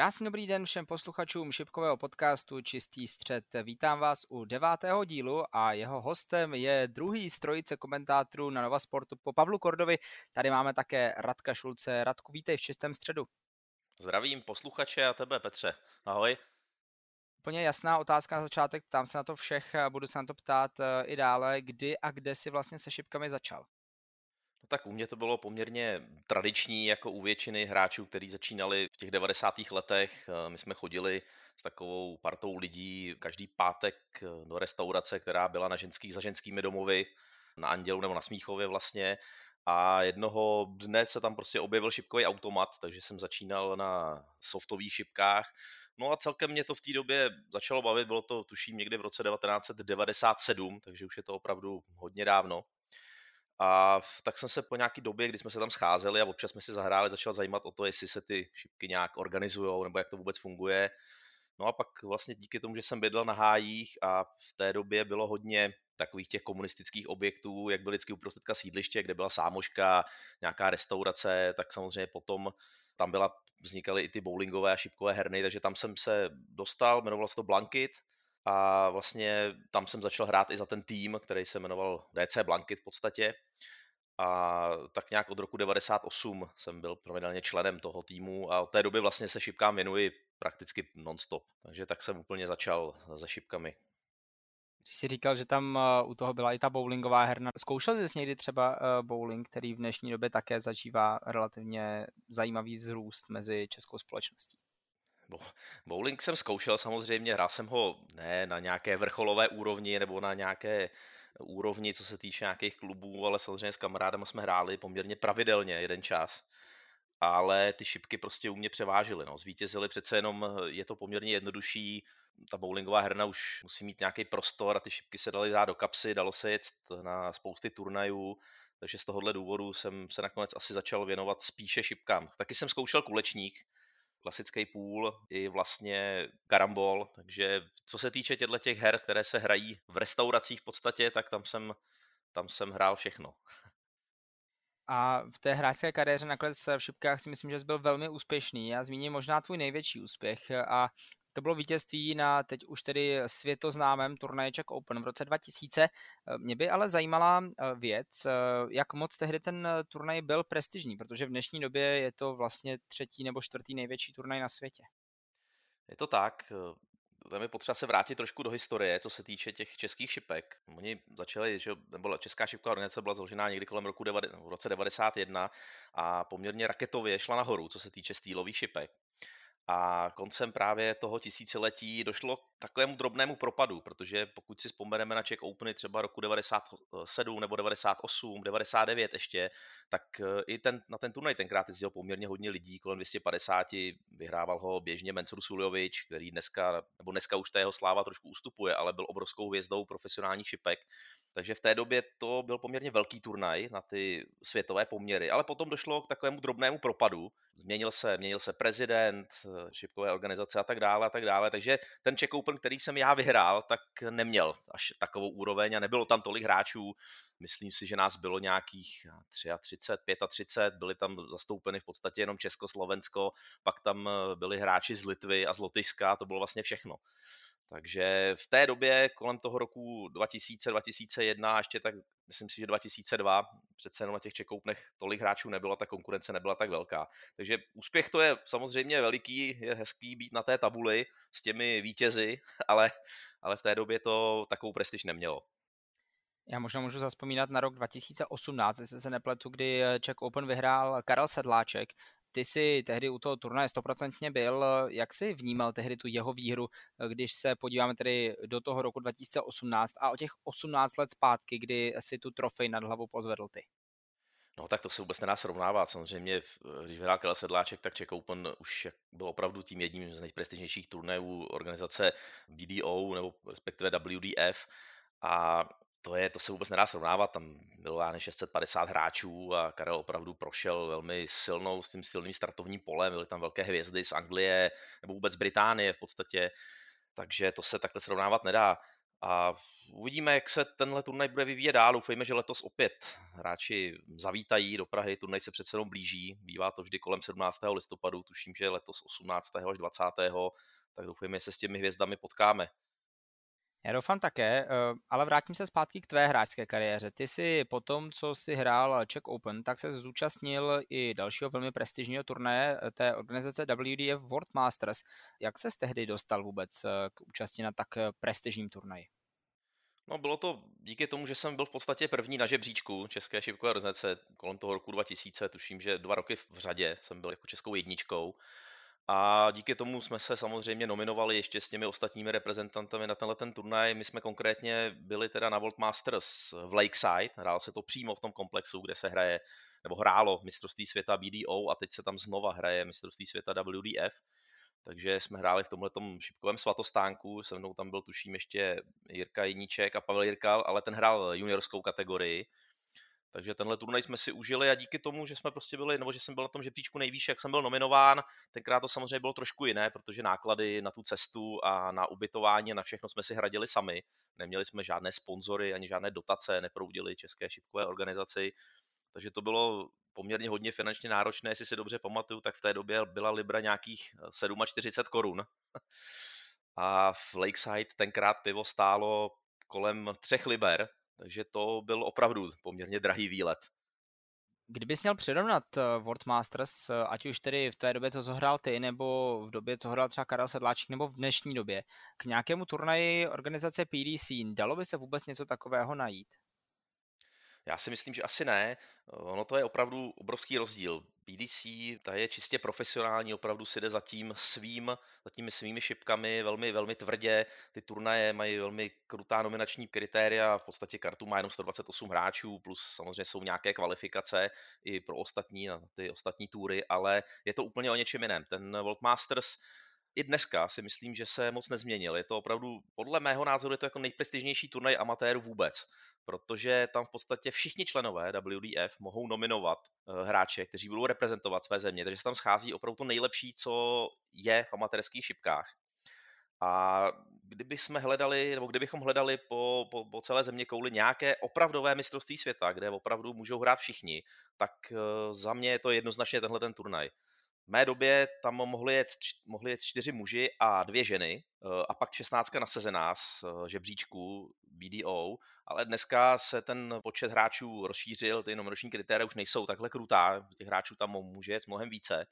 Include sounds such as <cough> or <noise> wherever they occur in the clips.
Krásný dobrý den všem posluchačům šipkového podcastu Čistý střed. Vítám vás u devátého dílu a jeho hostem je druhý strojice komentátorů na Nova Sportu po Pavlu Kordovi. Tady máme také Radka Šulce. Radku, vítej v čistém středu. Zdravím posluchače a tebe Petře. Ahoj. Úplně jasná otázka na začátek, ptám se na to všech a budu se na to ptát eh, i dále. Kdy a kde si vlastně se šipkami začal? Tak u mě to bylo poměrně tradiční, jako u většiny hráčů, kteří začínali v těch 90. letech. Eh, my jsme chodili s takovou partou lidí každý pátek eh, do restaurace, která byla na ženských za ženskými domovy, na Andělu nebo na Smíchově vlastně. A jednoho dne se tam prostě objevil šipkový automat, takže jsem začínal na softových šipkách. No a celkem mě to v té době začalo bavit, bylo to tuším někdy v roce 1997, takže už je to opravdu hodně dávno. A tak jsem se po nějaké době, kdy jsme se tam scházeli a občas jsme si zahráli, začal zajímat o to, jestli se ty šipky nějak organizují nebo jak to vůbec funguje. No a pak vlastně díky tomu, že jsem bydlel na hájích a v té době bylo hodně takových těch komunistických objektů, jak byly vždycky uprostředka sídliště, kde byla sámoška, nějaká restaurace, tak samozřejmě potom tam byla, vznikaly i ty bowlingové a šipkové herny, takže tam jsem se dostal, jmenoval se to Blankit, a vlastně tam jsem začal hrát i za ten tým, který se jmenoval DC Blankit v podstatě. A tak nějak od roku 98 jsem byl pravidelně členem toho týmu a od té doby vlastně se šipkám věnuji prakticky non-stop. Takže tak jsem úplně začal se šipkami. Když jsi říkal, že tam eh, u toho byla i ta bowlingová herna, zkoušel jsi někdy třeba eh, bowling, který v dnešní době také zažívá relativně zajímavý vzrůst mezi českou společností? Bowling jsem zkoušel samozřejmě, hrál jsem ho ne na nějaké vrcholové úrovni nebo na nějaké úrovni, co se týče nějakých klubů, ale samozřejmě s kamarádama jsme hráli poměrně pravidelně jeden čas. Ale ty šipky prostě u mě převážily. No. Zvítězili přece jenom, je to poměrně jednodušší. Ta bowlingová herna už musí mít nějaký prostor a ty šipky se daly dát do kapsy, dalo se jet na spousty turnajů, takže z tohohle důvodu jsem se nakonec asi začal věnovat spíše šipkám. Taky jsem zkoušel kulečník, klasický půl i vlastně karambol, takže co se týče těchto těch her, které se hrají v restauracích v podstatě, tak tam jsem, tam jsem hrál všechno. A v té hráčské kariéře nakonec v šipkách si myslím, že jsi byl velmi úspěšný. Já zmíním možná tvůj největší úspěch a to bylo vítězství na teď už tedy světoznámém turnaji Czech Open v roce 2000. Mě by ale zajímala eh, věc, eh, jak moc tehdy ten turnaj byl prestižní, protože v dnešní době je to vlastně třetí nebo čtvrtý největší turnaj na světě. Je to tak. Tam je potřeba se vrátit trošku do historie, co se týče těch českých šipek. Oni začali, že nebo Česká šipka organizace byla založená někdy kolem roku v roce 91 a poměrně raketově šla nahoru, co se týče stýlových šipek. A koncem právě toho tisíciletí došlo k takovému drobnému propadu, protože pokud si vzpomeneme na Czech Openy třeba roku 97 nebo 98, 99 ještě, tak eh, i ten, na ten turnaj tenkrát jezdil poměrně hodně lidí, kolem 250, vyhrával ho běžně Mencur Suljovič, který dneska, nebo dneska už ta jeho sláva trošku ustupuje, ale byl obrovskou hvězdou profesionálních šipek. Takže v té době to byl poměrně velký turnaj na ty světové poměry, ale potom došlo k takovému drobnému propadu. Změnil se, měnil se prezident, šipkové organizace a tak dále a tak dále. Takže ten Czech Open, který jsem já vyhrál, tak neměl až takovou úroveň a nebylo tam tolik hráčů. Myslím si, že nás bylo nějakých 33, 35, byli tam zastoupeny v podstatě jenom Československo, pak tam byli hráči z Litvy a z Lotyšska, to bylo vlastně všechno. Takže v té době, kolem toho roku 2000, 2001, ještě tak, myslím si, že 2002, přece jenom na těch čekoupnech tolik hráčů nebylo, ta konkurence nebyla tak velká. Takže úspěch to je samozřejmě veliký, je hezký být na té tabuli s těmi vítězi, <laughs> ale, ale v té době to takovou prestiž nemělo. Já možná můžu zaspomínat na rok 2018, jestli se nepletu, kdy Czech Open vyhrál Karel Sedláček ty jsi tehdy u toho turnaje stoprocentně byl. Jak jsi vnímal tehdy tu jeho výhru, když se podíváme tedy do toho roku 2018 a o těch 18 let zpátky, kdy si tu trofej nad hlavou pozvedl ty? No tak to se vůbec nedá srovnávat. Samozřejmě, když vyhrál Kele Sedláček, tak Czech Open už byl opravdu tím jedním z nejprestižnějších turnajů organizace BDO nebo respektive WDF. A to, je, to se vůbec nedá srovnávat, tam bylo já 650 hráčů a Karel opravdu prošel velmi silnou, s tím silným startovním polem, byly tam velké hvězdy z Anglie nebo vůbec Británie v podstatě, takže to se takhle srovnávat nedá. A uvidíme, jak se tenhle turnaj bude vyvíjet dál. Doufejme, že letos opět hráči zavítají do Prahy. Turnaj se přece jenom blíží. Bývá to vždy kolem 17. listopadu. Tuším, že letos 18. až 20. Tak doufejme, že se s těmi hvězdami potkáme. Já doufám také, eh, ale vrátím se zpátky k tvé hráčské kariéře. Ty si po tom, co si hrál Czech Open, tak se zúčastnil i dalšího velmi prestižního turnaje eh, té organizace WDF World Masters. Jak se tehdy dostal vůbec eh, k účasti na tak prestižním turnaji? No bylo to díky tomu, že jsem byl v podstatě první na žebříčku České šipkové organizace kolem toho roku 2000, tuším, že dva roky v řadě jsem byl jako českou jedničkou a díky tomu jsme se samozřejmě nominovali ještě s těmi ostatními reprezentantami na tenhle ten turnaj. My jsme konkrétně byli teda na World Masters v Lakeside, hrál se to přímo v tom komplexu, kde se hraje, nebo hrálo mistrovství světa BDO a teď se tam znova hraje mistrovství světa WDF. Takže jsme hráli v tomhle šipkovém svatostánku, se mnou tam byl tuším ještě Jirka Jiníček a Pavel Jirkal, ale ten hrál juniorskou kategorii. Takže tenhle turnaj jsme si užili a díky tomu, že jsme prostě byli, nebo že jsem byl na tom žebříčku nejvýš, jak jsem byl nominován, tenkrát to samozřejmě bylo trošku jiné, protože náklady na tu cestu a na ubytování na všechno jsme si hradili sami. Neměli jsme žádné sponzory ani žádné dotace, neproudili české šipkové organizaci. Takže to bylo poměrně hodně finančně náročné, jestli si dobře pamatuju, tak v té době byla Libra nějakých 47 korun. <laughs> A v Lakeside tenkrát pivo stálo kolem třech liber, takže to byl opravdu poměrně drahý výlet. Kdybys měl přirovnat eh, World Masters, eh, ať už tedy v té době, co zohrál ty, nebo v době, co hrál třeba Karel Sedláček, nebo v dnešní době, k nějakému turnaji organizace PDC, dalo by se vůbec něco takového najít? Já si myslím, že asi ne. Ono to je opravdu obrovský rozdíl. BDC, ta je čistě profesionální, opravdu si jde za tím svým, za těmi svými šipkami velmi, velmi tvrdě. Ty turnaje mají velmi krutá nominační kritéria, v podstatě kartu má jenom 128 hráčů, plus samozřejmě jsou nějaké kvalifikace i pro ostatní, na ty ostatní túry, ale je to úplně o něčem jiném. Ten World Masters i dneska si myslím, že se moc nezměnil. Je to opravdu, podle mého názoru, je to jako nejprestižnější turnaj amatérů vůbec, protože tam v podstatě všichni členové WDF mohou nominovat eh, hráče, kteří budou reprezentovat své země, takže se tam schází opravdu to nejlepší, co je v amatérských šipkách. A kdyby jsme hledali, nebo kdybychom hledali po, po, po celé země kouli nějaké opravdové mistrovství světa, kde opravdu můžou hrát všichni, tak eh, za mě je to jednoznačně tenhle ten turnaj mé době tam mohli jet, mohli jet čtyři muži a dvě ženy eh, a pak 16 nasezená z eh, žebříčku BDO, ale dneska se ten počet hráčů rozšířil, ty nominační kritéria už nejsou takhle krutá, těch hráčů tam může jet mnohem více.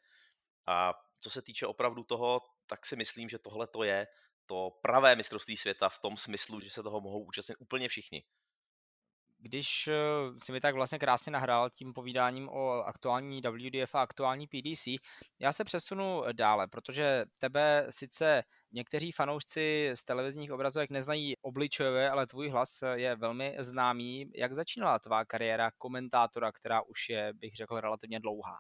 A co se týče opravdu toho, tak si myslím, že tohle to je to pravé mistrovství světa v tom smyslu, že se toho mohou účastnit úplně všichni když eh, si mi tak vlastně krásně nahrál tím povídáním o aktuální WDF a aktuální PDC, já se přesunu dále, protože tebe sice někteří fanoušci z televizních obrazovek neznají obličejové, ale tvůj hlas je velmi známý. Jak začínala tvá kariéra komentátora, která už je, bych řekl, relativně dlouhá?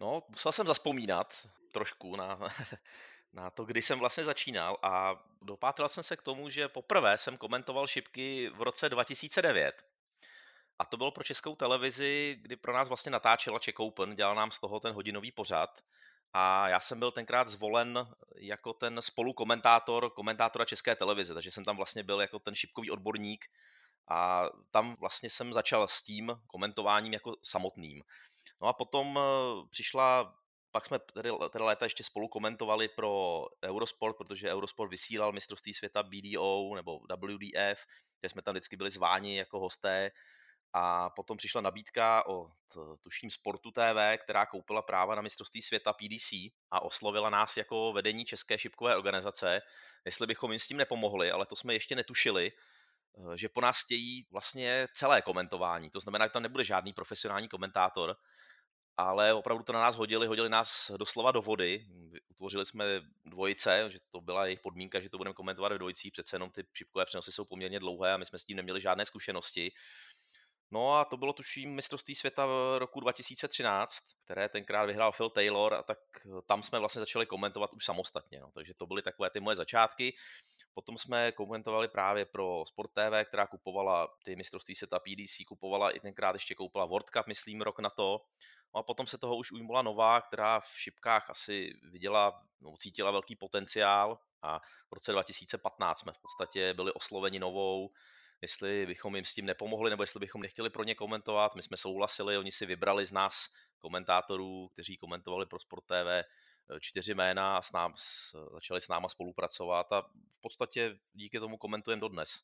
No, musel jsem zaspomínat trošku na na to, kdy jsem vlastně začínal a dopátral jsem se k tomu, že poprvé jsem komentoval šipky v roce 2009. A to bylo pro českou televizi, kdy pro nás vlastně natáčela Czech Open, dělal nám z toho ten hodinový pořad. A já jsem byl tenkrát zvolen jako ten spolukomentátor komentátora České televize, takže jsem tam vlastně byl jako ten šipkový odborník a tam vlastně jsem začal s tím komentováním jako samotným. No a potom eh, přišla pak jsme tedy, tedy léta ještě spolu komentovali pro Eurosport, protože Eurosport vysílal mistrovství světa BDO nebo WDF, kde jsme tam vždycky byli zváni jako hosté. A potom přišla nabídka od, tuším, Sportu TV, která koupila práva na mistrovství světa PDC a oslovila nás jako vedení České šipkové organizace, jestli bychom jim s tím nepomohli, ale to jsme ještě netušili, že po nás chtějí vlastně celé komentování. To znamená, že tam nebude žádný profesionální komentátor, ale opravdu to na nás hodili, hodili nás doslova do vody. Utvořili jsme dvojice, že to byla jejich podmínka, že to budeme komentovat v dvojicích, přece jenom ty šipkové přenosy jsou poměrně dlouhé a my jsme s tím neměli žádné zkušenosti. No a to bylo tuším mistrovství světa v roku 2013, které tenkrát vyhrál Phil Taylor a tak tam jsme vlastně začali komentovat už samostatně. No. Takže to byly takové ty moje začátky. Potom jsme komentovali právě pro Sport TV, která kupovala ty mistrovství světa PDC, kupovala i tenkrát ještě koupila World Cup, myslím, rok na to. No a potom se toho už ujmula nová, která v šipkách asi viděla, no, cítila velký potenciál A v roce 2015 jsme v podstatě byli osloveni novou, jestli bychom jim s tím nepomohli, nebo jestli bychom nechtěli pro ně komentovat. My jsme souhlasili, oni si vybrali z nás komentátorů, kteří komentovali pro Sport TV čtyři jména a s nám, začali s náma spolupracovat a v podstatě díky tomu komentujeme dodnes.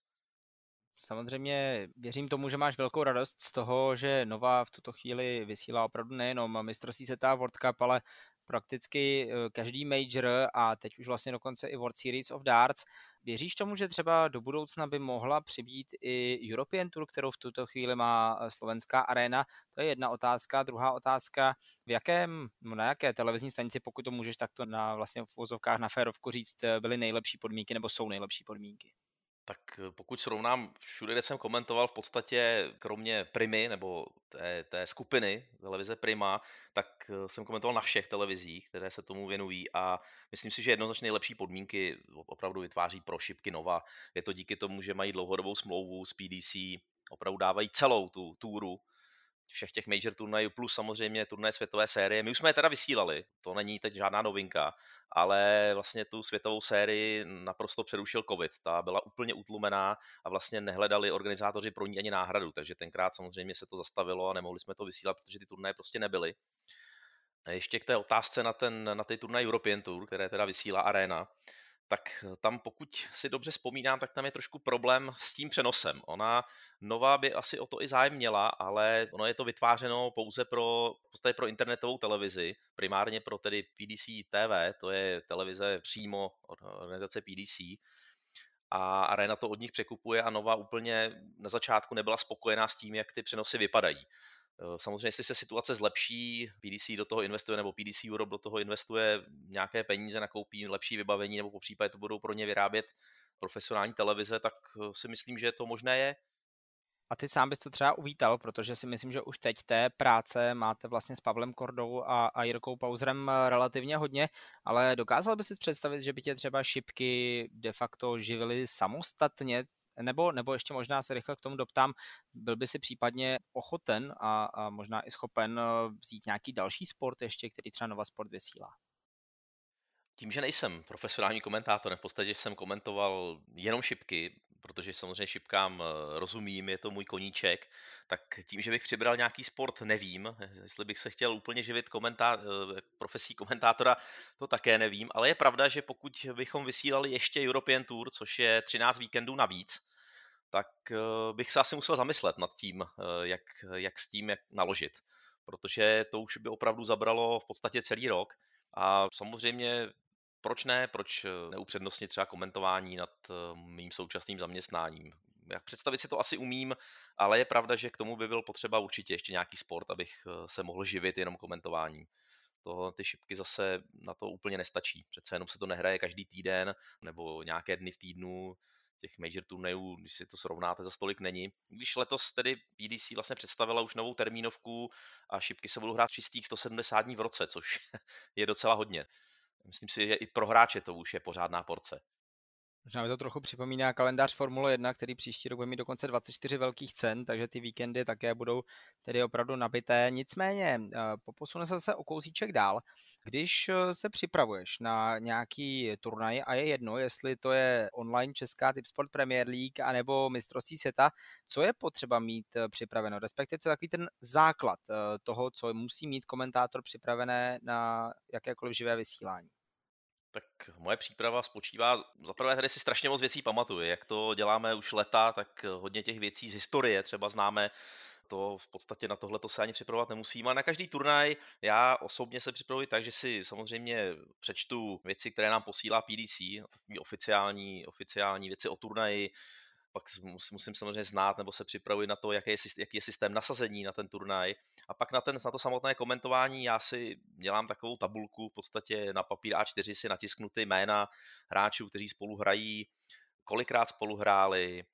Samozřejmě věřím tomu, že máš velkou radost z toho, že Nova v tuto chvíli vysílá opravdu nejenom mistrovství světa World Cup, ale prakticky eh, každý major a teď už vlastně dokonce i World Series of Darts. Věříš tomu, že třeba do budoucna by mohla přibít i European Tour, kterou v tuto chvíli má eh, slovenská arena? To je jedna otázka. Druhá otázka, v jakém, no na jaké televizní stanici, pokud to můžeš takto na vlastně v vozovkách na férovku říct, eh, byly nejlepší podmínky nebo jsou nejlepší podmínky? Tak eh, pokud srovnám všude, kde jsem komentoval, v podstatě kromě Primy nebo té, té skupiny televize Prima, tak eh, jsem komentoval na všech televizích, které se tomu věnují a myslím si, že jednoznačně nejlepší podmínky opravdu vytváří pro šipky Nova. Je to díky tomu, že mají dlouhodobou smlouvu s PDC, opravdu dávají celou tu túru všech těch major turnajů, plus samozřejmě turnaje světové série. My už jsme je teda vysílali, to není teď žádná novinka, ale vlastně tu světovou sérii naprosto přerušil covid. Ta byla úplně utlumená a vlastně nehledali organizátoři pro ní ani náhradu, takže tenkrát samozřejmě se to zastavilo a nemohli jsme to vysílat, protože ty turnaje prostě nebyly. Ještě k té otázce na, ten, na ty turnaj European Tour, které teda vysílá Arena, tak tam pokud si dobře vzpomínám, tak tam je trošku problém s tím přenosem. Ona nová by asi o to i zájem měla, ale ono je to vytvářeno pouze pro, v pro internetovou televizi, primárně pro tedy PDC TV, to je televize přímo od organizace PDC a Arena to od nich překupuje a Nova úplně na začátku nebyla spokojená s tím, jak ty přenosy vypadají. Eh, samozřejmě, jestli se situace zlepší, PDC do toho investuje, nebo PDC Europe do toho investuje nějaké peníze, nakoupí lepší vybavení, nebo po případě to budou pro ně vyrábět profesionální televize, tak eh, si myslím, že to možné je. A ty sám bys to třeba uvítal, protože si myslím, že už teď té práce máte vlastně s Pavlem Kordou a, a Jirkou Pauzrem eh, relativně hodně, ale dokázal bys si představit, že by tě třeba šipky de facto živily samostatně, nebo, nebo ještě možná se rychle k tomu doptám, byl by si případně ochoten a, a možná i schopen eh, vzít nějaký další sport ještě, který třeba Nova Sport vysílá? Tím, že nejsem profesionální komentátor, v podstatě jsem komentoval jenom šipky, protože samozřejmě šipkám eh, rozumím, je to můj koníček, tak tím, že bych přibral nějaký sport, nevím. Jestli bych se chtěl úplně živit komentá- eh, profesí komentátora, to také nevím, ale je pravda, že pokud bychom vysílali ještě European Tour, což je 13 víkendů navíc, tak eh, bych se asi musel zamyslet nad tím, jak, jak s tím jak naložit. Protože to už by opravdu zabralo v podstatě celý rok. A samozřejmě proč ne, proč eh, neupřednostnit třeba komentování nad eh, mým současným zaměstnáním. Jak představit si to asi umím, ale je pravda, že k tomu by byl potřeba určitě ještě nějaký sport, abych eh, se mohl živit jenom komentováním. To, ty šipky zase na to úplně nestačí. Přece jenom se to nehraje každý týden nebo nějaké dny v týdnu. Těch major turnajů, když si to srovnáte, za stolik není. Když letos tedy PDC vlastně představila už novou termínovku a šipky se budou hrát čistých 170 dní v roce, což <laughs> je docela hodně. Myslím si, že i pro hráče to už je pořádná porce. Možná mi to trochu připomíná kalendář Formule 1, který příští rok bude mít dokonce 24 velkých cen, takže ty víkendy také budou tedy opravdu nabité. Nicméně, eh, poposune se zase o kousíček dál. Když eh, se připravuješ na nějaký turnaj a je jedno, jestli to je online Česká Tipsport Premier League anebo mistrovství světa, co je potřeba mít eh, připraveno, respektive co je takový ten základ toho, co musí mít komentátor připravené na jakékoliv živé vysílání? Tak moje příprava spočívá, zaprvé tady si strašně moc věcí pamatuju, jak to děláme už leta, tak hodně těch věcí z historie třeba známe, to v podstatě na tohle to se ani připravovat nemusím. A na každý turnaj já osobně se připravuji tak, že si samozřejmě přečtu věci, které nám posílá PDC, oficiální, oficiální věci o turnaji, pak musím samozřejmě znát nebo se připravit na to, jaký je, jaký je systém nasazení na ten turnaj. A pak na, ten, na to samotné komentování já si dělám takovou tabulku, v podstatě na papír A4 si natisknu ty jména hráčů, kteří spolu hrají, kolikrát spolu hráli,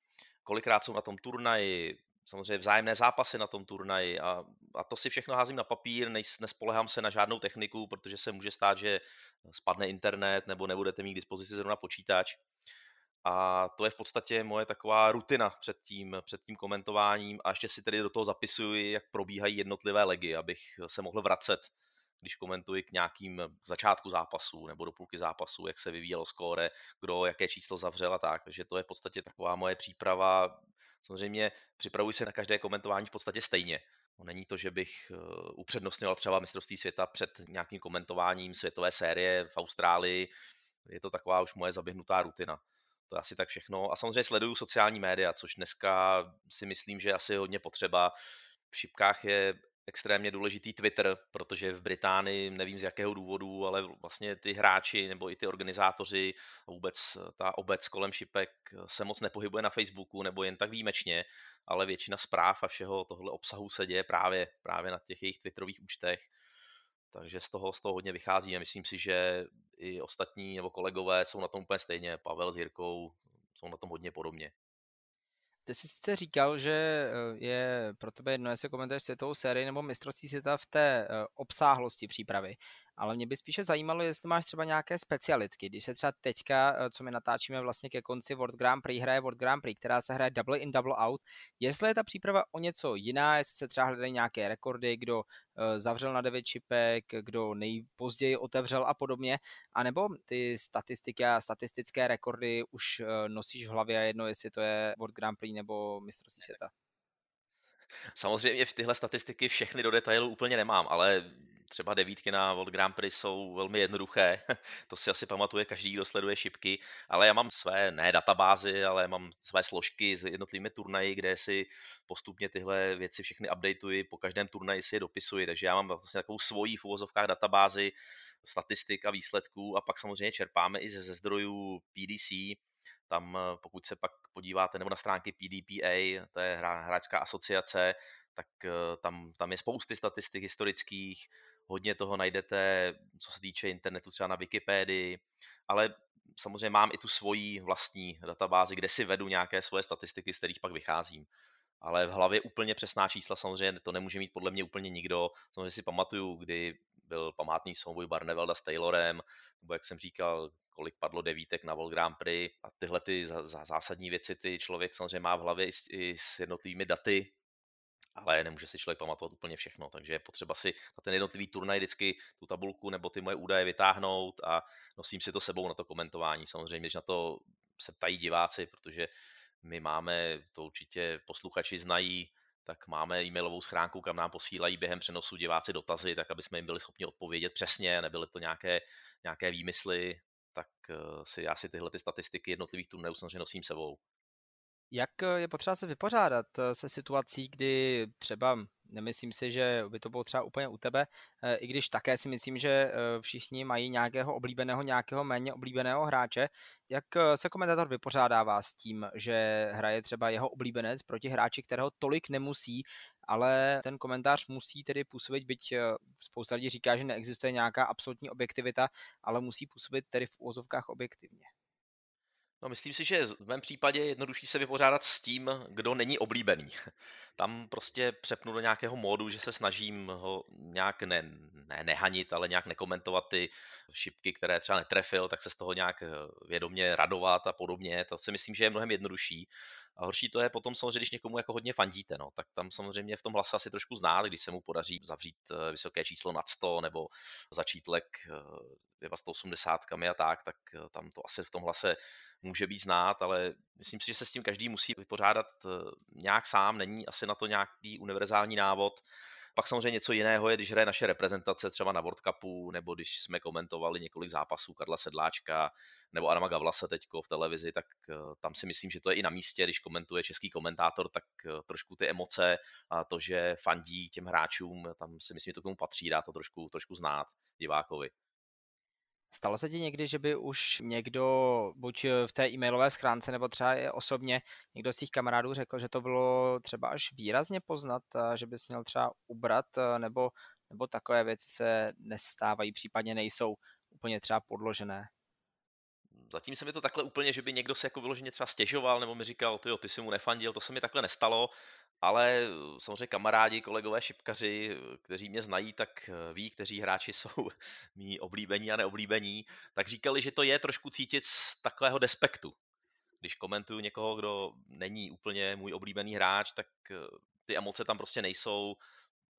kolikrát jsou na tom turnaji, samozřejmě vzájemné zápasy na tom turnaji a, a to si všechno házím na papír, nespolehám se na žádnou techniku, protože se může stát, že spadne internet nebo nebudete mít k dispozici zrovna počítač. A to je v podstatě moje taková rutina před tím, před tím komentováním a ještě si tedy do toho zapisuji, jak probíhají jednotlivé legy, abych se mohl vracet když komentuji k nějakým začátku zápasu nebo do půlky zápasu, jak se vyvíjelo skóre, kdo jaké číslo zavřel a tak. Takže to je v podstatě taková moje příprava. Samozřejmě připravuji se na každé komentování v podstatě stejně. No, není to, že bych eh, upřednostňoval třeba mistrovství světa před nějakým komentováním světové série v Austrálii. Je to taková už moje zaběhnutá rutina. To je asi tak všechno. A samozřejmě sleduju sociální média, což dneska si myslím, že je asi hodně potřeba. V šipkách je extrémně důležitý Twitter, protože v Británii, nevím z jakého důvodu, ale vlastně ty hráči nebo i ty organizátoři a vůbec ta obec kolem šipek se moc nepohybuje na Facebooku nebo jen tak výjimečně, ale většina zpráv a všeho tohle obsahu se děje právě, právě na těch jejich Twitterových účtech. Takže z toho, z toho hodně vychází a myslím si, že i ostatní nebo kolegové jsou na tom úplně stejně. Pavel s Jirkou jsou na tom hodně podobně. Ty jsi sice říkal, že eh, je pro tebe jedno, jestli komentuješ světovou sérii nebo mistrovství světa v té eh, obsáhlosti přípravy, ale mě by spíše zajímalo, jestli máš třeba nějaké specialitky. Když se třeba teďka, eh, co my natáčíme vlastně ke konci World Grand Prix, hraje World Grand Prix, která se hraje double in, double out, jestli je ta příprava o něco jiná, jestli se třeba hledají nějaké rekordy, kdo eh, zavřel na 9 čipek, kdo nejpozději otevřel a podobně, anebo ty statistiky a statistické rekordy už eh, nosíš v hlavě a jedno, jestli to je World Grand Prix nebo mistrovství světa. Samozřejmě v tyhle statistiky všechny do detailu úplně nemám, ale třeba devítky na World Grand Prix jsou velmi jednoduché, <laughs> to si asi pamatuje každý, kdo sleduje šipky, ale já mám své, ne databázy, ale mám své složky s jednotlivými turnaji, kde si postupně tyhle věci všechny updateuji, po každém turnaji si je dopisuji, takže já mám vlastně takovou svoji v uvozovkách databázi statistik a výsledků a pak samozřejmě čerpáme i ze, ze zdrojů PDC, tam pokud se pak podíváte nebo na stránky PDPA, to je hráčská asociace, tak tam, tam je spousty statistik historických, hodně toho najdete, co se týče internetu, třeba na Wikipedii, ale samozřejmě mám i tu svoji vlastní databázi, kde si vedu nějaké svoje statistiky, z kterých pak vycházím. Ale v hlavě úplně přesná čísla samozřejmě to nemůže mít podle mě úplně nikdo. Samozřejmě si pamatuju, kdy byl památný souboj Barnevelda s Taylorem, nebo jak jsem říkal, kolik padlo devítek na World Grand Prix a tyhle ty zásadní věci ty člověk samozřejmě má v hlavě i s, i s jednotlivými daty, ale nemůže si člověk pamatovat úplně všechno, takže je potřeba si na ten jednotlivý turnaj vždycky tu tabulku nebo ty moje údaje vytáhnout a nosím si to sebou na to komentování. Samozřejmě, když na to se ptají diváci, protože my máme, to určitě posluchači znají, tak máme e-mailovou schránku, kam nám posílají během přenosu diváci dotazy, tak aby jsme jim byli schopni odpovědět přesně, nebyly to nějaké, nějaké výmysly, tak eh, si já si tyhle ty statistiky jednotlivých turnajů samozřejmě nosím sebou. Jak eh, je potřeba se vypořádat eh, se situací, kdy třeba, nemyslím si, že by to bylo třeba úplně u tebe, eh, i když také si myslím, že všichni mají nějakého oblíbeného, nějakého méně oblíbeného hráče, jak se komentátor vypořádává s tím, že hraje třeba jeho oblíbenec proti hráči, kterého tolik nemusí, ale ten komentář musí tedy působit, byť spousta lidí říká, že neexistuje nějaká absolutní objektivita, ale musí působit tedy v úvozovkách objektivně. No, myslím si, že v mém případě je jednodušší se vypořádat s tím, kdo není oblíbený. <laughs> Tam prostě přepnu do nějakého módu, že se snažím ho nějak ne, ne, nehanit, ale nějak nekomentovat ty šipky, které třeba netrefil, tak se z toho nějak eh, vědomě radovat a podobně. To si myslím, že je mnohem jednodušší. A horší to je potom samozřejmě, když někomu jako hodně fandíte, no, tak tam samozřejmě v tom hlase asi trošku znát, když se mu podaří zavřít eh, vysoké číslo nad 100 nebo začít lek eh, 180 a tak, tak tam to asi v tom hlase může být znát, ale myslím si, že se s tím každý musí vypořádat eh, nějak sám, není asi na to nějaký univerzální návod. Pak samozřejmě něco jiného je, když hraje naše reprezentace třeba na World Cupu, nebo když jsme komentovali několik zápasů Karla Sedláčka nebo Adama Gavlase teďko v televizi, tak eh, tam si myslím, že to je i na místě, když komentuje český komentátor, tak eh, trošku ty emoce a to, že fandí těm hráčům, tam si myslím, že to k tomu patří, dá to trošku, trošku znát divákovi. Stalo se ti někdy, že by už někdo, buď v té e-mailové schránce, nebo třeba i osobně, někdo z těch kamarádů řekl, že to bylo třeba až výrazně poznat, že bys měl třeba ubrat, nebo, nebo takové věci se nestávají, případně nejsou úplně třeba podložené? Zatím se mi to takhle úplně, že by někdo se jako vyloženě třeba stěžoval, nebo mi říkal, ty ty si mu nefandil, to se mi takhle nestalo ale samozřejmě kamarádi, kolegové šipkaři, kteří mě znají, tak eh, ví, kteří hráči <laughs> jsou mý oblíbení a neoblíbení, tak říkali, že to je trošku cítit z takového despektu. Když komentuju někoho, kdo není úplně můj oblíbený hráč, tak eh, ty emoce tam prostě nejsou,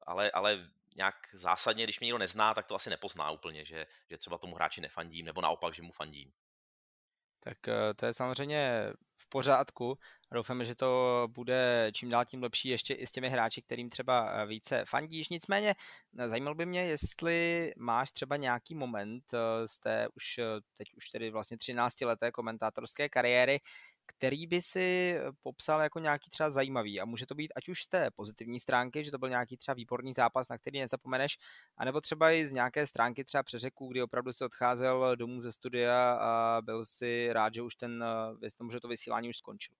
ale, ale nějak zásadně, když mě někdo nezná, tak to asi nepozná úplně, že, že třeba tomu hráči nefandím, nebo naopak, že mu fandím. Tak eh, to je samozřejmě v pořádku. Doufáme, že to bude čím dál tím lepší ještě i s těmi hráči, kterým třeba eh, více fandíš. Nicméně eh, zajímalo by mě, jestli máš třeba nějaký moment z té už teď už tedy vlastně 13 leté komentátorské kariéry, který by si eh, popsal jako nějaký třeba zajímavý a může to být ať už z té pozitivní stránky, že to byl nějaký třeba výborný zápas, na který nezapomeneš, anebo třeba i z nějaké stránky třeba přeřeků, kdy opravdu si odcházel domů ze studia a byl si rád, že už ten, tomu, že to vysílání už skončilo.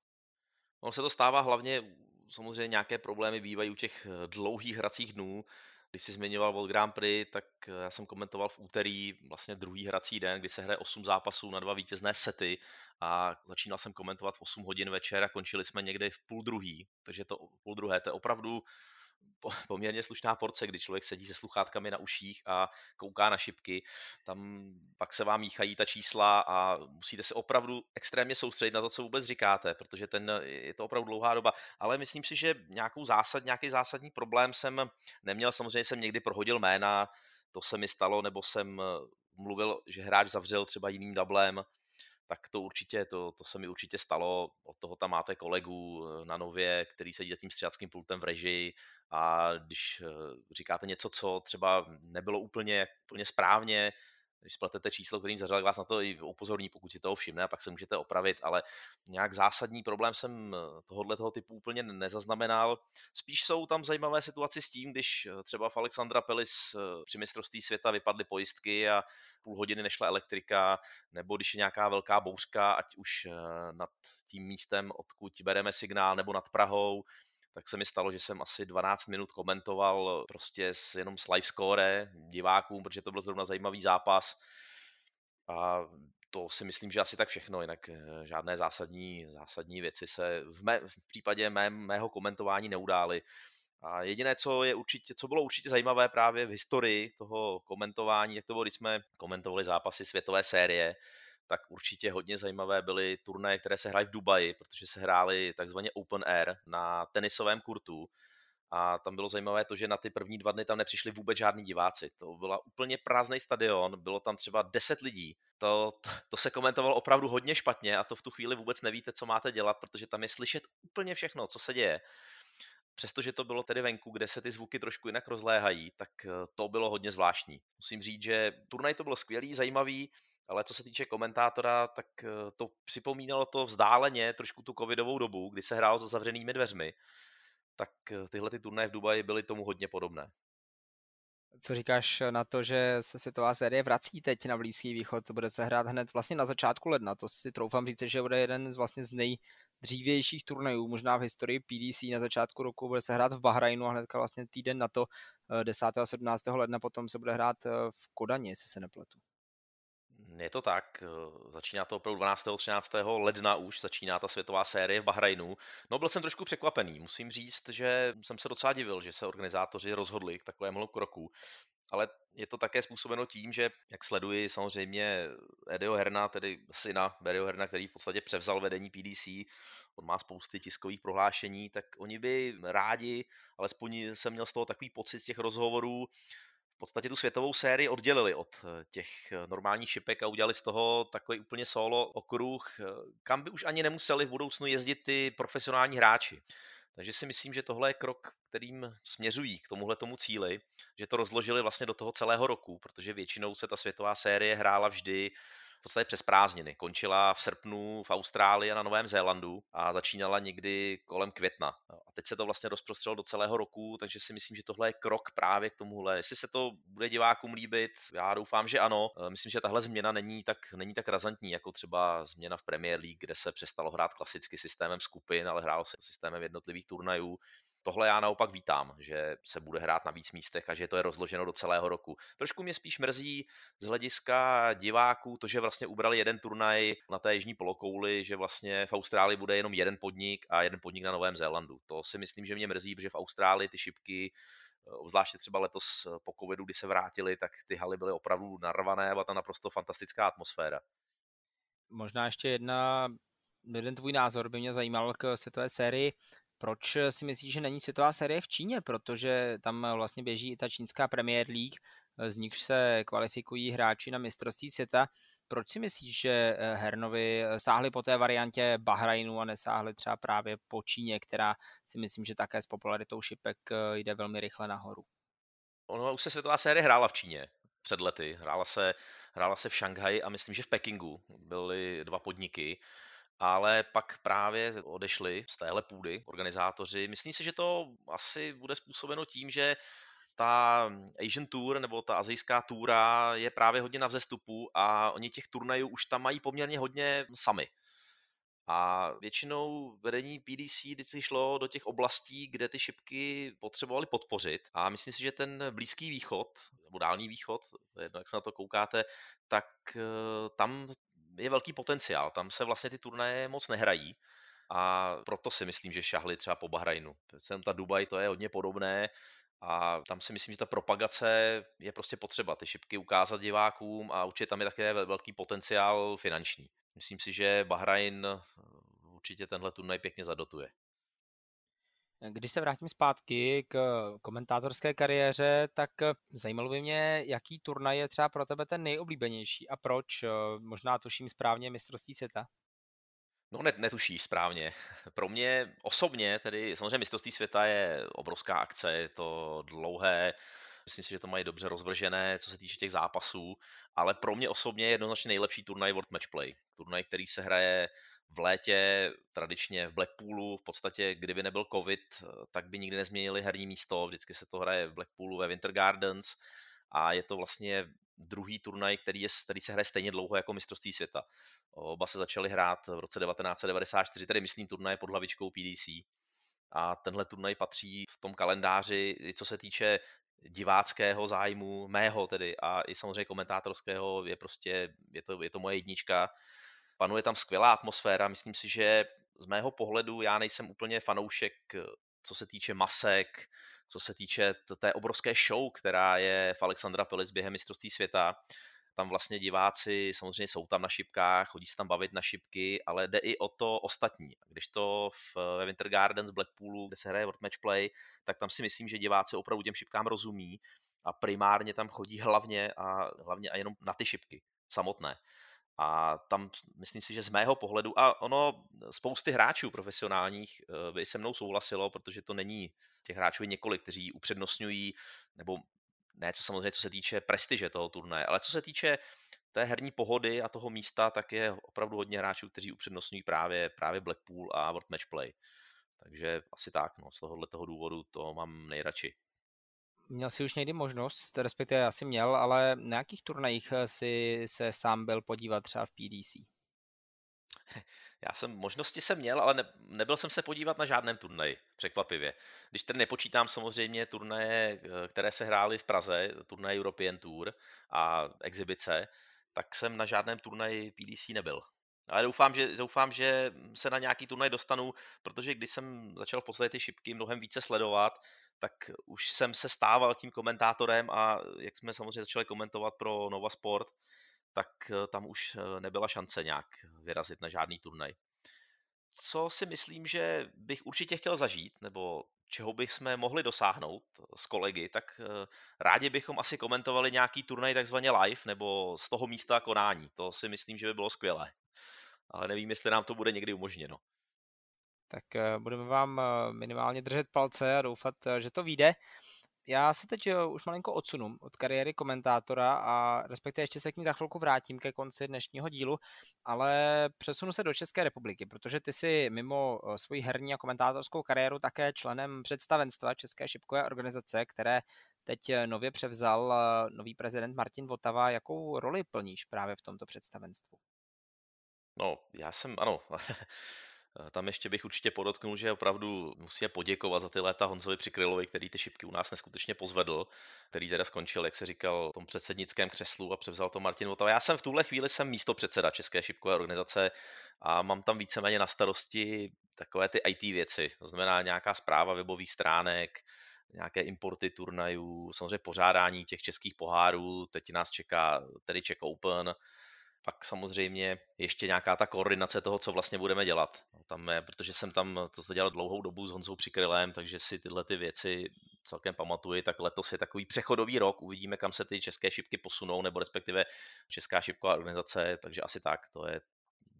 Ono se to stává hlavně, samozřejmě nějaké problémy bývají u těch eh, dlouhých hracích dnů, když jsi zmiňoval World Grand Prix, tak eh, já jsem komentoval v úterý vlastně druhý hrací den, kdy se hraje 8 zápasů na dva vítězné sety a začínal jsem komentovat v 8 hodin večer a končili jsme někdy v půl druhý, takže to půl druhé, to je opravdu <laughs> poměrně slušná porce, kdy člověk sedí se sluchátkami na uších a kouká na šipky. Tam pak se vám míchají ta čísla a musíte se opravdu extrémně soustředit na to, co vůbec říkáte, protože ten, je to opravdu dlouhá doba. Ale myslím si, že nějakou zásad, nějaký zásadní problém jsem neměl. Samozřejmě jsem někdy prohodil jména, to se mi stalo, nebo jsem mluvil, že hráč zavřel třeba jiným dublem, tak to určitě, to, to se mi určitě stalo. Od toho tam máte kolegu eh, na nově, který sedí za tím střiackým pultem v režii a když eh, říkáte něco, co třeba nebylo úplně, úplně správně, když spletete číslo, kterým zařadil, vás na to i upozorní, pokud si toho všimne a pak se můžete opravit, ale nějak zásadní problém jsem eh, tohohle toho typu úplně nezaznamenal. Spíš jsou tam zajímavé situace s tím, když eh, třeba v Alexandra Pelis při mistrovství světa vypadly pojistky a půl hodiny nešla elektrika, nebo když je nějaká velká bouřka, ať už nad tím místem, odkud bereme signál, nebo nad Prahou, tak se mi stalo, že jsem asi 12 minut komentoval prostě s, jenom s live score divákům, protože to byl zrovna zajímavý zápas. A to si myslím, že asi tak všechno, jinak eh, žádné zásadní, zásadní věci se v, mé, v případě mé, mého komentování neudály. A jediné, co, je určitě, co bylo určitě zajímavé právě v historii toho komentování, jak to bylo, když jsme komentovali zápasy světové série, tak určitě hodně zajímavé byly turnaje, které se hrály v Dubaji, protože se hrály takzvaně open air na tenisovém kurtu. A tam bylo zajímavé to, že na ty první dva dny tam nepřišli vůbec žádní diváci. To byla úplně prázdný stadion, bylo tam třeba 10 lidí. To, to, to se komentovalo opravdu hodně špatně a to v tu chvíli vůbec nevíte, co máte dělat, protože tam je slyšet úplně všechno, co se děje. Přestože to bylo tedy venku, kde se ty zvuky trošku jinak rozléhají, tak eh, to bylo hodně zvláštní. Musím říct, že turnaj to byl skvělý, zajímavý, ale co se týče komentátora, tak eh, to připomínalo to vzdáleně trošku tu covidovou dobu, kdy se hrálo za zavřenými dveřmi, tak eh, tyhle ty turnaje v Dubaji byly tomu hodně podobné. Co říkáš na to, že se světová série vrací teď na Blízký východ, to bude se hrát hned vlastně na začátku ledna, to si troufám říct, že bude jeden z vlastně z nejdřívějších turnajů, možná v historii PDC na začátku roku, bude se hrát v Bahrajnu a hnedka vlastně týden na to 10. Eh, a 17. ledna potom se bude hrát v Kodani, jestli se nepletu. Je to tak, eh, začíná to opravdu 12. 13. ledna už, začíná ta světová série v Bahrajnu. No byl jsem trošku překvapený, musím říct, že jsem se docela divil, že se organizátoři rozhodli k takovému kroku, ale je to také způsobeno tím, že jak sleduji samozřejmě Edio Herna, tedy syna Edio Herna, který v podstatě převzal vedení PDC, on má spousty tiskových prohlášení, tak oni by rádi, alespoň jsem měl z toho takový pocit z těch rozhovorů, podstatě tu světovou sérii oddělili od eh, těch eh, normálních šipek a udělali z toho takový úplně solo okruh, eh, kam by už ani nemuseli v budoucnu jezdit ty profesionální hráči. Takže si myslím, že tohle je krok, kterým směřují k tomuhle tomu cíli, že to rozložili vlastně do toho celého roku, protože většinou se ta světová série hrála vždy v podstatě přes prázdniny. Končila v srpnu v Austrálii a na Novém Zélandu a začínala někdy kolem května. A teď se to vlastně rozprostřelo do celého roku, takže si myslím, že tohle je krok právě k tomuhle. Jestli se to bude divákům líbit, já doufám, že ano. E, myslím, že tahle změna není tak, není tak razantní, jako třeba změna v Premier League, kde se přestalo hrát klasicky systémem skupin, ale hrálo se systémem jednotlivých turnajů. Tohle já naopak vítám, že se bude hrát na víc místech a že to je rozloženo do celého roku. Trošku mě spíš mrzí z hlediska diváků to, že vlastně ubrali jeden turnaj na té jižní polokouli, že vlastně v Austrálii bude jenom jeden podnik a jeden podnik na Novém Zélandu. To si myslím, že mě mrzí, protože v Austrálii ty šipky obzvláště třeba letos po covidu, kdy se vrátili, tak ty haly byly opravdu narvané a tam naprosto fantastická atmosféra. Možná ještě jedna, jeden tvůj názor by mě zajímal k světové sérii Proč si myslíš, že není světová série v Číně? Protože tam vlastně běží i ta čínská Premier League, z nichž se kvalifikují hráči na mistrovství světa. Proč si myslíš, že Hernovi sáhli po té variantě Bahrajnu a nesáhli třeba právě po Číně, která si myslím, že také s popularitou šipek jde velmi rychle nahoru? Ono už se světová série hrála v Číně před lety. Hrála se, hrála se v Šanghaji a myslím, že v Pekingu byly dva podniky ale pak právě odešli z téhle půdy organizátoři. Myslím si, že to asi bude způsobeno tím, že ta Asian Tour nebo ta azijská túra je právě hodně na vzestupu a oni těch turnajů už tam mají poměrně hodně sami. A většinou vedení PDC vždycky šlo do těch oblastí, kde ty šipky potřebovali podpořit. A myslím si, že ten Blízký východ, nebo Dálný východ, jedno, jak se na to koukáte, tak eh, tam je velký potenciál. Tam se vlastně ty turnaje moc nehrají a proto si myslím, že šahli třeba po Bahrajnu. Jsem ta Dubaj, to je hodně podobné a tam si myslím, že ta propagace je prostě potřeba, ty šipky ukázat divákům a určitě tam je také velký potenciál finanční. Myslím si, že Bahrajn eh, určitě tenhle turnaj pěkně zadotuje. Když se vrátím zpátky k komentátorské kariéře, tak zajímalo by mě, jaký turnaj je třeba pro tebe ten nejoblíbenější a proč? Možná tuším správně mistrovství světa. No net, netušíš správně. <laughs> Pro mě osobně, tedy samozřejmě mistrovství světa je obrovská akce, je to dlouhé, myslím si, že to mají dobře rozvržené, co se týče těch zápasů, ale pro mě osobně je jednoznačně nejlepší turnaj World Match Play. Turnaj, který se hraje v létě tradičně v Blackpoolu, v podstatě kdyby nebyl covid, tak by nikdy nezměnili herní místo, vždycky se to hraje v Blackpoolu ve Winter Gardens a je to vlastně druhý turnaj, který, je, který se hraje stejně dlouho jako mistrovství světa. Oba se začaly hrát v roce 1994, tedy myslím turnaj pod hlavičkou PDC. A tenhle turnaj patří v tom kalendáři, co se týče diváckého zájmu, mého tedy, a i samozřejmě komentátorského, je prostě, je to, je to moje jednička panuje tam skvělá atmosféra. Myslím si, že z mého pohledu já nejsem úplně fanoušek, co se týče masek, co se týče té obrovské show, která je v Alexandra Pelis během mistrovství světa. Tam vlastně diváci samozřejmě jsou tam na šipkách, chodí se tam bavit na šipky, ale jde i o to ostatní. Když to v Winter Gardens Blackpoolu, kde se hraje World Match Play, tak tam si myslím, že diváci opravdu těm šipkám rozumí a primárně tam chodí hlavně a hlavně a jenom na ty šipky samotné. A tam myslím si, že z mého pohledu, a ono spousty hráčů profesionálních eh, by se mnou souhlasilo, protože to není těch hráčů je několik, kteří upřednostňují, nebo ne co samozřejmě, co se týče prestiže toho turnaje, ale co se týče té herní pohody a toho místa, tak je opravdu hodně hráčů, kteří upřednostňují právě, právě Blackpool a World Match Play. Takže asi tak, no, z tohohle toho důvodu to mám nejradši. Měl jsi už někdy možnost, respektive asi měl, ale na jakých turnajích eh, si se sám byl podívat třeba v PDC? Já jsem, možnosti jsem měl, ale ne, nebyl jsem se podívat na žádném turnaji, překvapivě. Když tedy nepočítám samozřejmě turnaje, eh, které se hrály v Praze, turnaj European Tour a exibice, tak jsem na žádném turnaji PDC nebyl. Ale doufám že, doufám, že se na nějaký turnaj dostanu, protože když jsem začal v podstatě ty šipky mnohem více sledovat, tak už jsem se stával tím komentátorem a jak jsme samozřejmě začali komentovat pro Nova Sport, tak eh, tam už eh, nebyla šance nějak vyrazit na žádný turnaj. Co si myslím, že bych určitě chtěl zažít, nebo čeho bychom mohli dosáhnout s kolegy, tak eh, rádi bychom asi komentovali nějaký turnaj takzvaně live, nebo z toho místa konání. To si myslím, že by bylo skvělé. Ale nevím, jestli nám to bude někdy umožněno tak eh, budeme vám eh, minimálně držet palce a doufat, eh, že to vyjde. Já se teď už malinko odsunu od kariéry komentátora a respektive ještě se k ní za chvilku vrátím ke konci dnešního dílu, ale přesunu se do České republiky, protože ty jsi mimo svoji herní a komentátorskou kariéru také členem představenstva České šipkové organizace, které teď nově převzal nový prezident Martin Votava. Jakou roli plníš právě v tomto představenstvu? No, já jsem, ano, <laughs> tam ještě bych určitě podotknul, že opravdu musíme poděkovat za ty léta Honzovi Přikrylovi, který ty šipky u nás neskutečně pozvedl, který teda skončil, jak se říkal, v tom předsednickém křeslu a převzal to Martin Votava. Já jsem v tuhle chvíli jsem místo předseda České šipkové organizace a mám tam víceméně na starosti takové ty IT věci, to znamená nějaká zpráva webových stránek, nějaké importy turnajů, samozřejmě pořádání těch českých pohárů, teď nás čeká tedy Czech Open, pak samozřejmě ještě nějaká ta koordinace toho, co vlastně budeme dělat. No, tam je, protože jsem tam to dělal dlouhou dobu s Honzou Přikrylem, takže si tyhle ty věci celkem pamatuji, tak letos je takový přechodový rok, uvidíme, kam se ty české šipky posunou, nebo respektive česká šipková organizace, takže asi tak, to je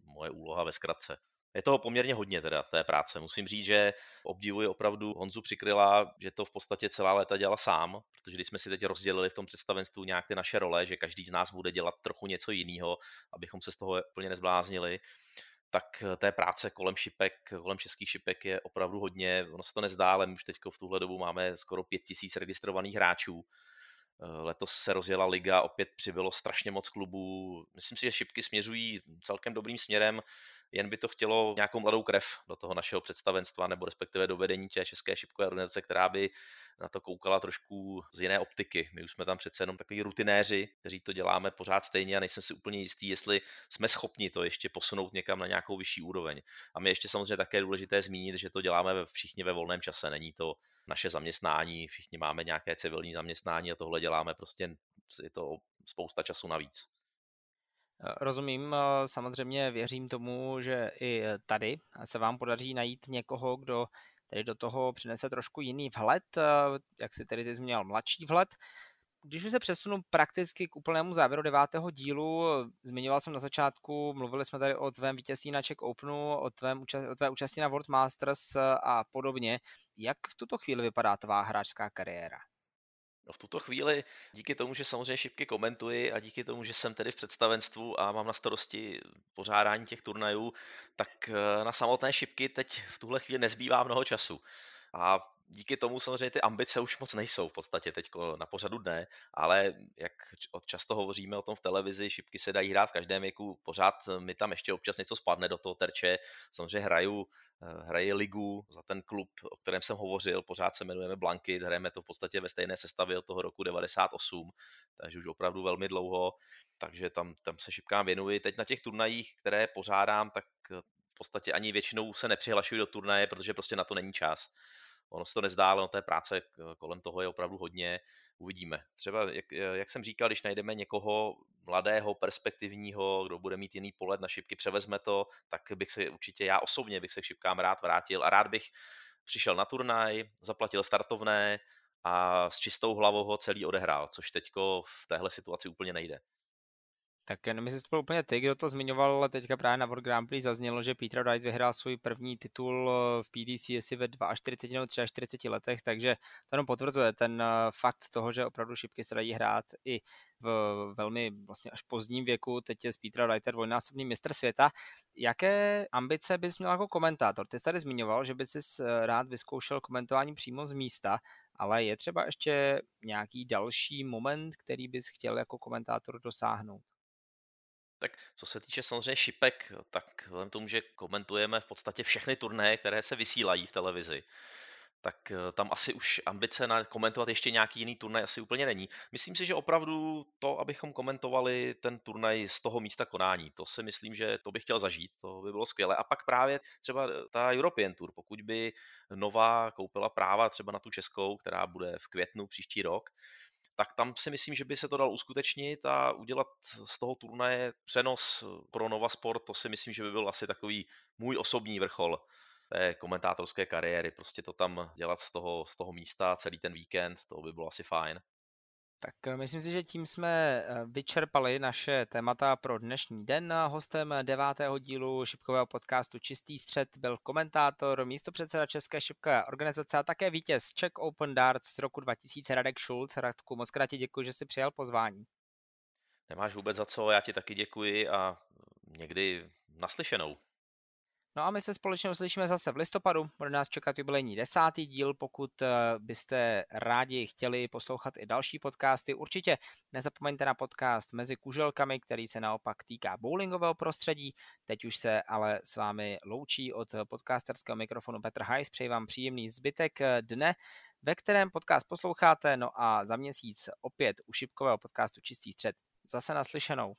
moje úloha ve zkratce. Je toho poměrně hodně teda, té práce. Musím říct, že obdivuji opravdu Honzu Přikryla, že to v podstatě celá léta dělala sám, protože když jsme si teď rozdělili v tom představenstvu nějak ty naše role, že každý z nás bude dělat trochu něco jiného, abychom se z toho úplně nezbláznili, tak té práce kolem šipek, kolem českých šipek je opravdu hodně. Ono se to nezdá, ale my už teď v tuhle dobu máme skoro pět tisíc registrovaných hráčů. Letos se rozjela liga, opět přibylo strašně moc klubů. Myslím si, že šipky směřují celkem dobrým směrem jen by to chtělo nějakou mladou krev do toho našeho představenstva nebo respektive do vedení té české šipkové organizace, která by na to koukala trošku z jiné optiky. My už jsme tam přece jenom takový rutinéři, kteří to děláme pořád stejně a nejsem si úplně jistý, jestli jsme schopni to ještě posunout někam na nějakou vyšší úroveň. A my ještě samozřejmě také důležité zmínit, že to děláme všichni ve volném čase, není to naše zaměstnání, všichni máme nějaké civilní zaměstnání a tohle děláme prostě je to spousta času navíc. Rozumím, samozřejmě věřím tomu, že i tady se vám podaří najít někoho, kdo tedy do toho přinese trošku jiný vhled, jak si tedy ty zmínil mladší vhled. Když už se přesunu prakticky k úplnému závěru devátého dílu, zmiňoval jsem na začátku, mluvili jsme tady o tvém vítězství na Czech Openu, o, tvém, o tvé účasti na World Masters a podobně. Jak v tuto chvíli vypadá tvá hráčská kariéra? No v tuto chvíli, díky tomu, že samozřejmě šipky komentuji a díky tomu, že jsem tedy v představenstvu a mám na starosti pořádání těch turnajů, tak eh, na samotné šipky teď v tuhle chvíli nezbývá mnoho času. A díky tomu samozřejmě ty ambice už moc nejsou v podstatě teď na pořadu dne, ale jak často hovoříme o tom v televizi, šipky se dají hrát v každém věku, pořád mi tam ještě občas něco spadne do toho terče, samozřejmě hraju, eh, hraji ligu za ten klub, o kterém jsem hovořil, pořád se jmenujeme Blankit, hrajeme to v podstatě ve stejné sestavě od toho roku 98, takže už opravdu velmi dlouho, takže tam, tam se šipkám věnuji. Teď na těch turnajích, které pořádám, tak v podstatě ani většinou se nepřihlašuji do turnaje, protože prostě na to není čas ono se to nezdá, ale té práce kolem toho je opravdu hodně. Uvidíme. Třeba, jak, jak jsem říkal, když najdeme někoho mladého, perspektivního, kdo bude mít jiný pohled na šipky, převezme to, tak bych se určitě, já osobně bych se k šipkám rád vrátil a rád bych přišel na turnaj, zaplatil startovné a s čistou hlavou ho celý odehrál, což teďko v téhle situaci úplně nejde. Tak nevím, jestli to byl úplně ty, kdo to zmiňoval, ale teďka právě na World Grand Prix zaznělo, že Peter Wright vyhrál svůj první titul eh, v PDC asi ve 42 nebo 43 letech, takže to jenom potvrzuje ten eh, fakt toho, že opravdu šipky se dají hrát i v velmi vlastně až pozdním věku. Teď je z Petra Wrighter dvojnásobný mistr světa. Jaké ambice bys měl jako komentátor? Ty jsi tady zmiňoval, že bys eh, rád vyzkoušel komentování přímo z místa, ale je třeba ještě nějaký další moment, který bys chtěl jako komentátor dosáhnout? Tak co se týče samozřejmě šipek, tak vzhledem tomu, že komentujeme v podstatě všechny turnaje, které se vysílají v televizi, tak eh, tam asi už ambice na komentovat ještě nějaký jiný turnaj asi úplně není. Myslím si, že opravdu to, abychom komentovali ten turnaj z toho místa konání, to si myslím, že to bych chtěl zažít, to by bylo skvělé. A pak právě třeba ta European Tour, pokud by Nová koupila práva třeba na tu českou, která bude v květnu příští rok, tak tam si myslím, že by se to dal uskutečnit a udělat z toho turnaje přenos pro Nova Sport, to si myslím, že by byl asi takový můj osobní vrchol té komentátorské kariéry, prostě to tam dělat z toho, z toho místa celý ten víkend, to by bylo asi fajn. Tak eh, myslím si, že tím jsme eh, vyčerpali naše témata pro dnešní den. Hostem devátého dílu šipkového podcastu Čistý střed byl komentátor, místopředseda České šipkové organizace a také vítěz Czech Open Darts z roku 2000 Radek Schulz. Radku, moc krát ti děkuji, že jsi přijal pozvání. Nemáš vůbec za co, já ti taky děkuji a někdy naslyšenou. No a my se společně uslyšíme zase v listopadu. Bude nás čekat jubilejní desátý díl. Pokud eh, byste rádi chtěli poslouchat i další podcasty, určitě nezapomeňte na podcast Mezi kuželkami, který se naopak týká bowlingového prostředí. Teď už se ale s vámi loučí od podcasterského mikrofonu Petr Hajs. Přeji vám příjemný zbytek eh, dne ve kterém podcast posloucháte, no a za měsíc opět u šipkového podcastu Čistý střed. Zase naslyšenou.